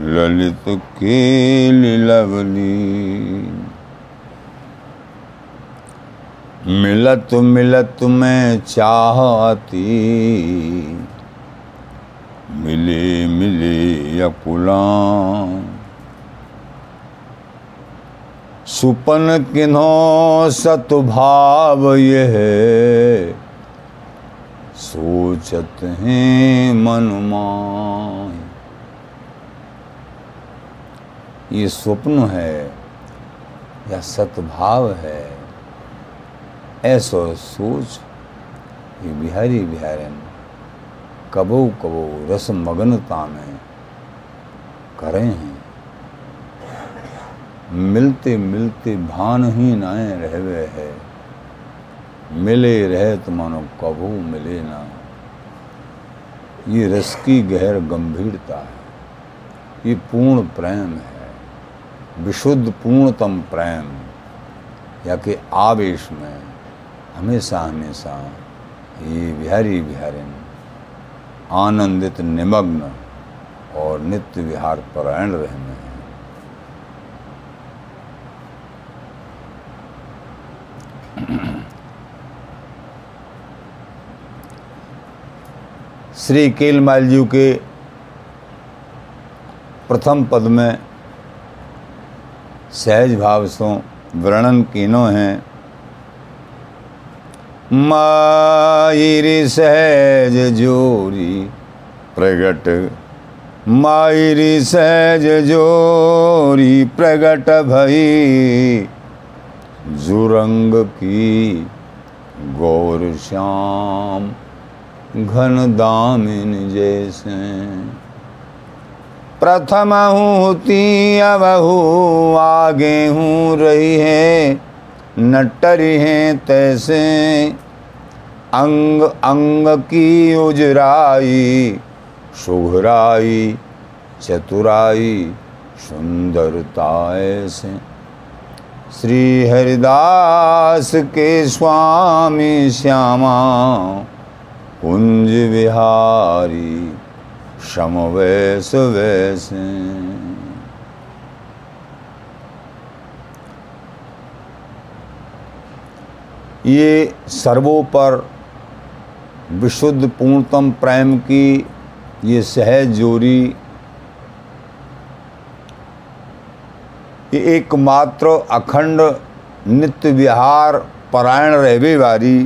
ललित के लवली मिलत मिलत में चाहती, मिले मिले अकुला सुपन किन्हो सतभाव यह सोचत हैं मन ये स्वप्न है या सतभाव है, ऐसो सोच ये बिहारी बिहारन कबो कबो रस मगनता में करे हैं। मिलते मिलते भान ही नाए रहवे है, मिले रहे तो मानो कबू मिले ना। ये रस की गहर गंभीरता है, ये पूर्ण प्रेम है। विशुद्ध पूर्णतम प्रेम, या कि आवेश में हमेशा हमेशा ये बिहारी बिहारिन आनंदित निमग्न और नित्य विहार परायण रहने हैं। श्री केलमाल जी के प्रथम पद में सहज भाव सो वर्णन कीनो हैं। मायरी सहज जोरी प्रगट। मायरी सहज जोरी प्रगट भई। जुरंग की गौर श्याम घन दामिन जैसे। प्रथम हूँ अबहू आगे हूँ रही है, नटरी हैं तैसे। अंग अंग की उजराई, सुघराई, चतुराई सुंदरता ऐसे श्री हरिदास के स्वामी श्यामा, कुंज विहारी। शम वैस वैसे ये सर्वोपर विशुद्ध पूर्णतम प्रेम की ये सहज जोरी ये एकमात्र अखंड नित्य विहार परायण रहवे वारी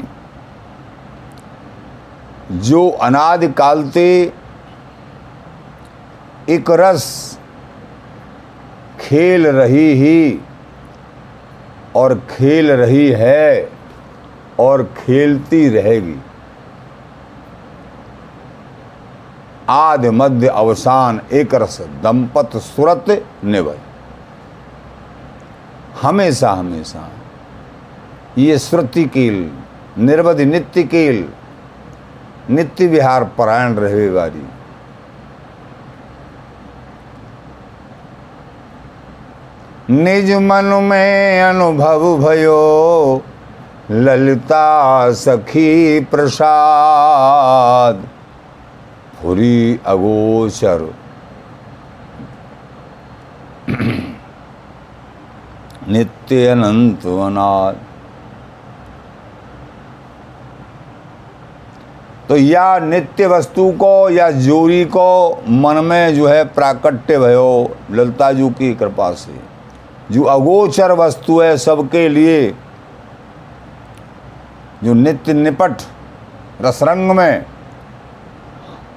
जो अनादि कालते एक रस खेल रही ही और खेल रही है और खेलती रहेगी। आदि मध्य अवसान एक रस दंपत सुरत निवय। हमेशा हमेशा ये श्रुति कील, निर्वधि नित्य कील, नित्य विहार परायण रहे वाली। निज मन में अनुभव भयो। ललिता सखी प्रसाद। फुरी अगोचर। नित्य अनंत अनाद। तो या नित्य वस्तु को या जोरी को मन में जो है प्राकट्य भयो ललता जू की कृपा से। जो अगोचर वस्तु है सबके लिए, जो नित्य निपट रसरंग में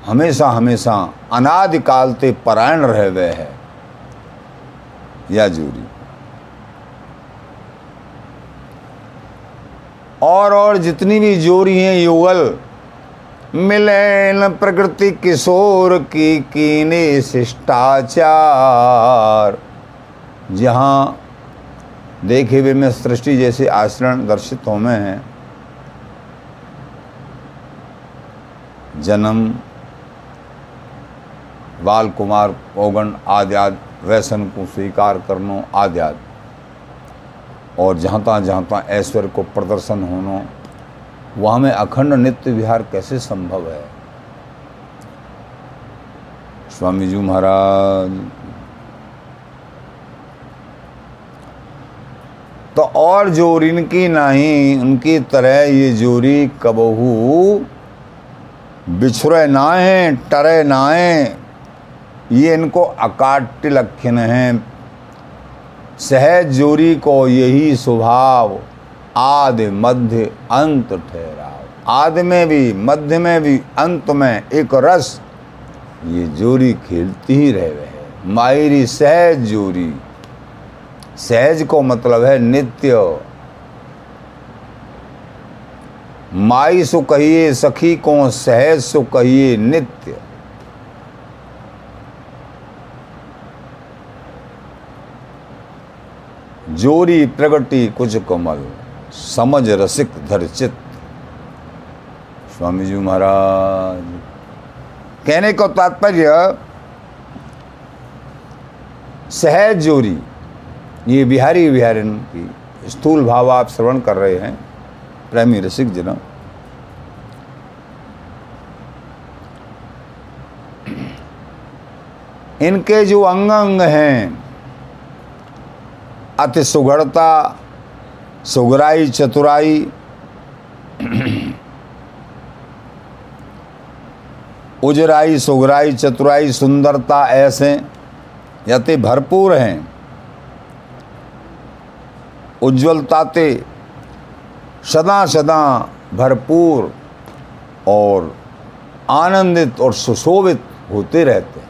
हमेशा हमेशा अनादिकाल ते परायण रह गए है, या जूरी। और और जितनी भी जोरी हैं युगल, मिलन प्रकृति किशोर की कीने शिष्टाचार। जहाँ देखे हुए में सृष्टि जैसे आचरण दर्शित हो में हैं। जन्म बाल कुमार पौगण आदि आदि, वैसन को स्वीकार करनो आदि आदि। और जहाँ तहाँ जहाँ तहाँ ऐश्वर्य को प्रदर्शन होनो, वहाँ में अखंड नित्य विहार कैसे संभव है? स्वामी जी महाराज तो और ज़ोर इनकी नहीं उनकी तरह ये जोरी कबहू बिछुरे नाए टरे नाए ये इनको अकाट्य लक्षण हैं। सहज जोरी को यही स्वभाव, आदि मध्य अंत ठहरा आदि में भी, मध्य में भी, अंत में एक रस, ये जोरी खेलती ही रह गए मायरी सहज जोरी। सहज को मतलब है नित्य। माई सु कहिए, सखी को सहज सु कहिए नित्य। जोरी प्रगति कुछ कमल, समझ रसिक धरचित स्वामी जी महाराज, कहने को तात्पर्य, सहज जोरी ये बिहारी बिहारिन की स्थूल भाव आप श्रवण कर रहे हैं, प्रेमी रसिक जन। इनके जो अंग अंग हैं, अति सुगढ़ता, सुगराई, चतुराई, उजराई, सुगराई, चतुराई, सुंदरता ऐसे यति भरपूर हैं। उज्ज्वलता ते सदा सदा भरपूर और आनंदित और सुशोभित होते रहते हैं।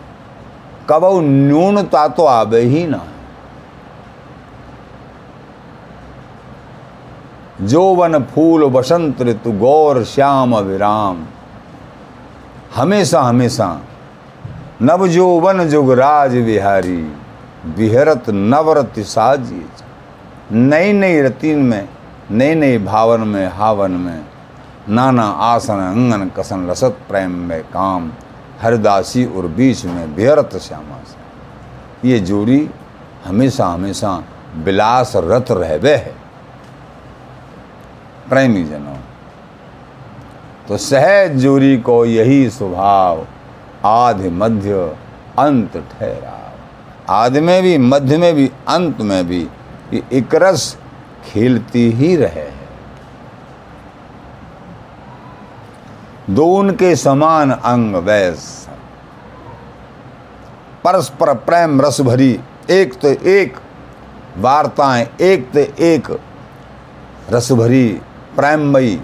कब न्यूनता तो आवे ही ना। जो वन फूल बसंत ऋतु, गौर, श्याम विराम हमेशा हमेशा नव जो वन जुगराज विहारी विहरत नवरत साजी नई नई रतीन में नई नई भावन में, हावन में, नाना आसन, अंगन, कसन लसत प्रेम में, काम, हरदासी और बीच में बेरत श्यामा से। ये जोड़ी हमेशा हमेशा विलास रत रहवे है। प्रेमी जनों तो सहज जोड़ी को यही स्वभाव आधि मध्य अंत ठहरा आदि में भी, मध्य में भी, अंत में भी ये एक रस खेलती ही रहे है। दो उनके समान अंग वैस परस्पर प्रेम रस भरी एक तो एक, वार्ताएँ एक तो एक, रस भरी प्रेममयी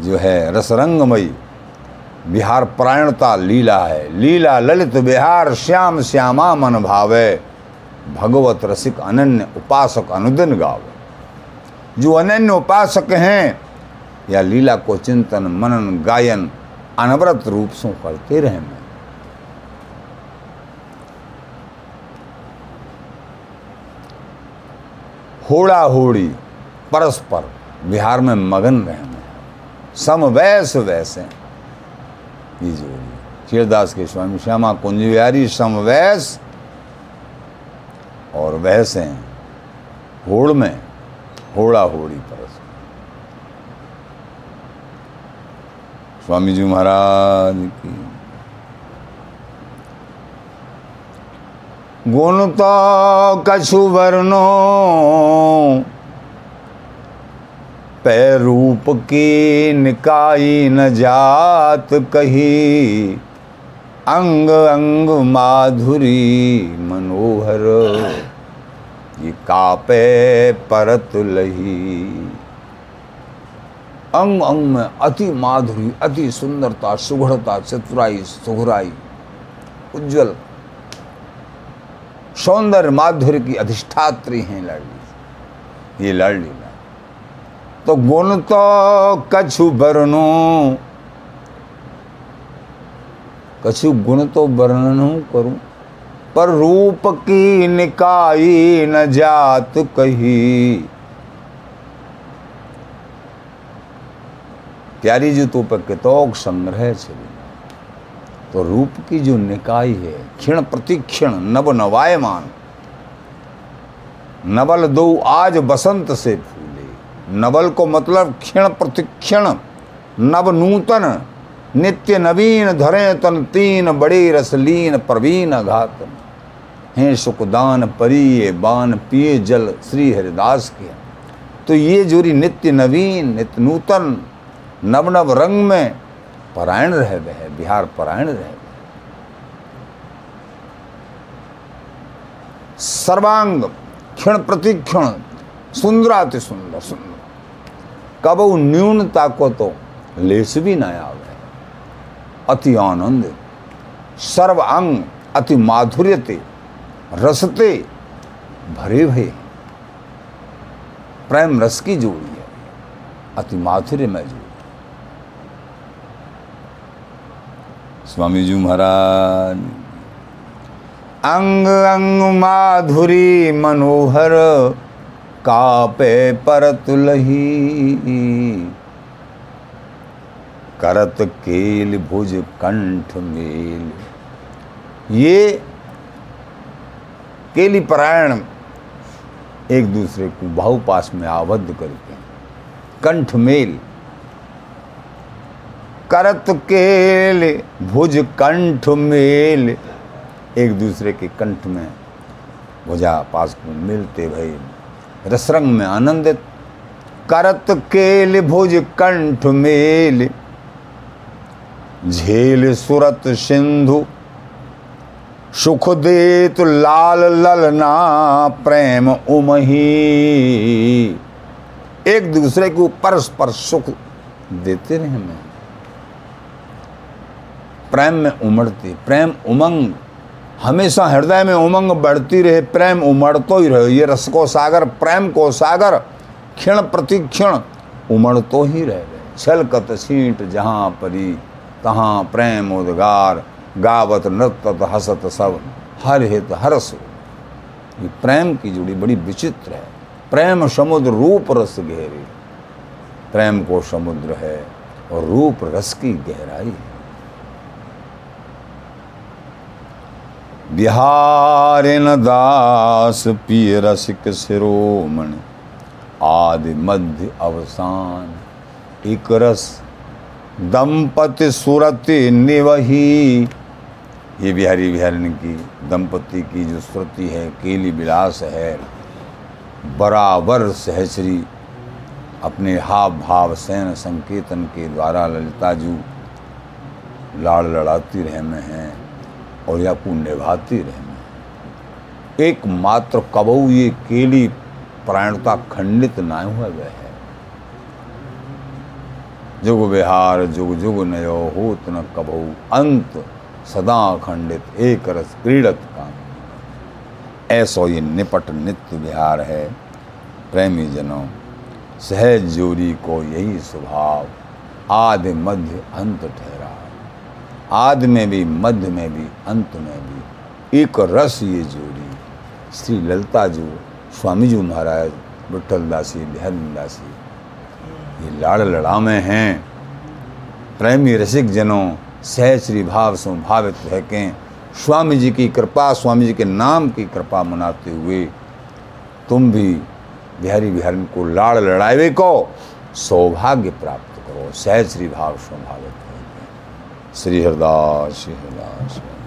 जो है, रसरंगमयी। बिहार प्रायणता लीला है। लीला ललित बिहार श्याम श्यामा मन भावे। भगवत रसिक अनन्य उपासक अनुदिन गाव। जो अनन्य उपासक हैं, या लीला को चिंतन, मनन, गायन अनवरत रूप से करते रहे मैं होड़ा होड़ी परस्पर बिहार में मगन रहे मैं सम वैस वैसे ये जोड़ी चीरदास के स्वामी, श्यामा कुंज बिहारी समवैस और वैसे होड़ में, होड़ा होड़ी परस। स्वामी जी महाराज की। गुण तो कछु वर्णो पै रूप की निकाई न जात कही। अंग अंग माधुरी मनोहर, ये कापे परत लही। अंग अंग में अति माधुरी, अति सुंदरता सुघड़ता चतुराई, सुघराई, उज्जवल। सौंदर्य माधुर्य की अधिष्ठात्री हैं लड़ली ये लड़ली तो गुण तो कछु कछु गुण तो वर्णन करूँ। पर रूप की निकाई न जात कही। प्यारी जी तो पर संग्रह चली। तो रूप की जो निकाय है, क्षण प्रतिक्षण नव नवायमान। नवल दो आज बसंत से फूले। नवल को मतलब क्षण प्रतिक्षण, नव नूतन। नित्य नवीन धरे तन तीन बड़े रसलीन प्रवीण घातन हैं सुखदान परिये बान पिए जल श्री हरिदास के तो ये जोरी नित्य नवीन, नित्य नूतन नव नव रंग में परायण रह है, बिहार परायण रह सर्वांग क्षण प्रतिक्षण सुंदराति सुंदर सुंदर। कब न्यूनता को तो लेस भी न आवे। अति आनंद, सर्व अंग अति माधुर्यते, रसते, भरे भय। प्रेम रस की जोड़ी है, अति माधुर्य में जोड़ी। स्वामी जी महाराज, अंग अंग माधुरी मनोहर, कापे परत लही करत केल भुज कंठ मेल। ये केली परायण एक दूसरे को बहुपास में आबद्ध करके कंठ मेल। करत केल भुज कंठ मेल। एक दूसरे के कंठ में भुजा पास को मिलते भई। रसरंग में आनंदित। करत केल भुज कंठ मेल। झेल सुरत सिंधु सुख देत लाल ललना प्रेम उमही। एक दूसरे को परस्पर सुख देते रहे मैं प्रेम में उमड़ती, प्रेम उमंग, हमेशा हृदय में उमंग बढ़ती रहे। प्रेम उमड़तो ही रहे, ये रस को सागर, प्रेम को सागर, क्षण प्रतिक्षण उमड़तो ही रहे। छलकत सीट जहाँ परी तहाँ प्रेम उद्गार, गावत नृत्य हसत सब, हर हित हरस। ये प्रेम की जुड़ी बड़ी विचित्र है। प्रेम समुद्र रूप रस गहरी प्रेम को समुद्र है और रूप रस की गहराई है। बिहारिन दास पिय रसिक शिरोमण, आदि मध्य अवसान, एक रस दंपति सुरति निवही। ये बिहारी बिहारिन की, दंपति की जो श्रुति है, केली विलास है, बराबर सहचरी अपने हाव भाव सैन संकेतन के द्वारा ललिताजू लाड़ लड़ाती रह में हैं और या को निभाती रहे में एकमात्र कबऊ ये केली प्राणता खंडित ना हुआ है। जुग विहार, जुग जुग नयो, होत न कबहू। अंत सदा खंडित, एक रस क्रीड़त काम। ऐसो ये निपट नित्य विहार है। प्रेमी जनों, सहज जोरी को यही स्वभाव। आदि मध्य अंत ठहरा आदि में भी, मध्य में भी, अंत में भी। एक रस ये जोड़ी श्री ललिता जो, स्वामी जी महाराज विठल दासी बिहारी दासी। ये लाड़ लड़ा में हैं। प्रेमी रसिक जनों सहश्री भाव से भावित रह के स्वामी जी की कृपा, स्वामी जी के नाम की कृपा मनाते हुए, तुम भी बिहारी बिहारी को लाड़ लड़ावे को सौभाग्य प्राप्त करो। सहश्री भाव स्वभावित श्री हरदास श्री हरदास मन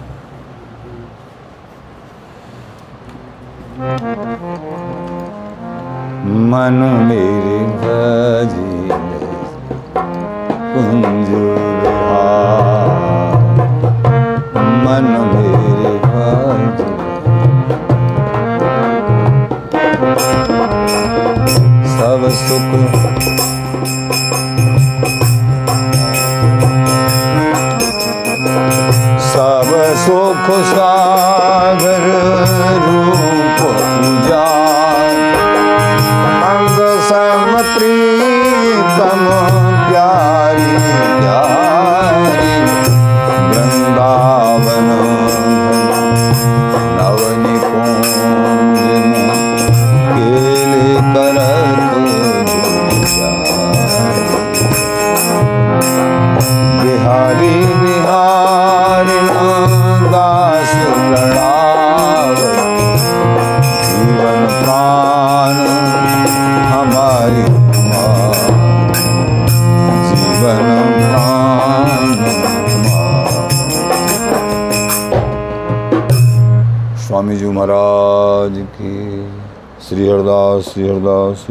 मेरे भजी कुंज मन मेरे भजी सब सुख सब सुख सागर श्री हरदास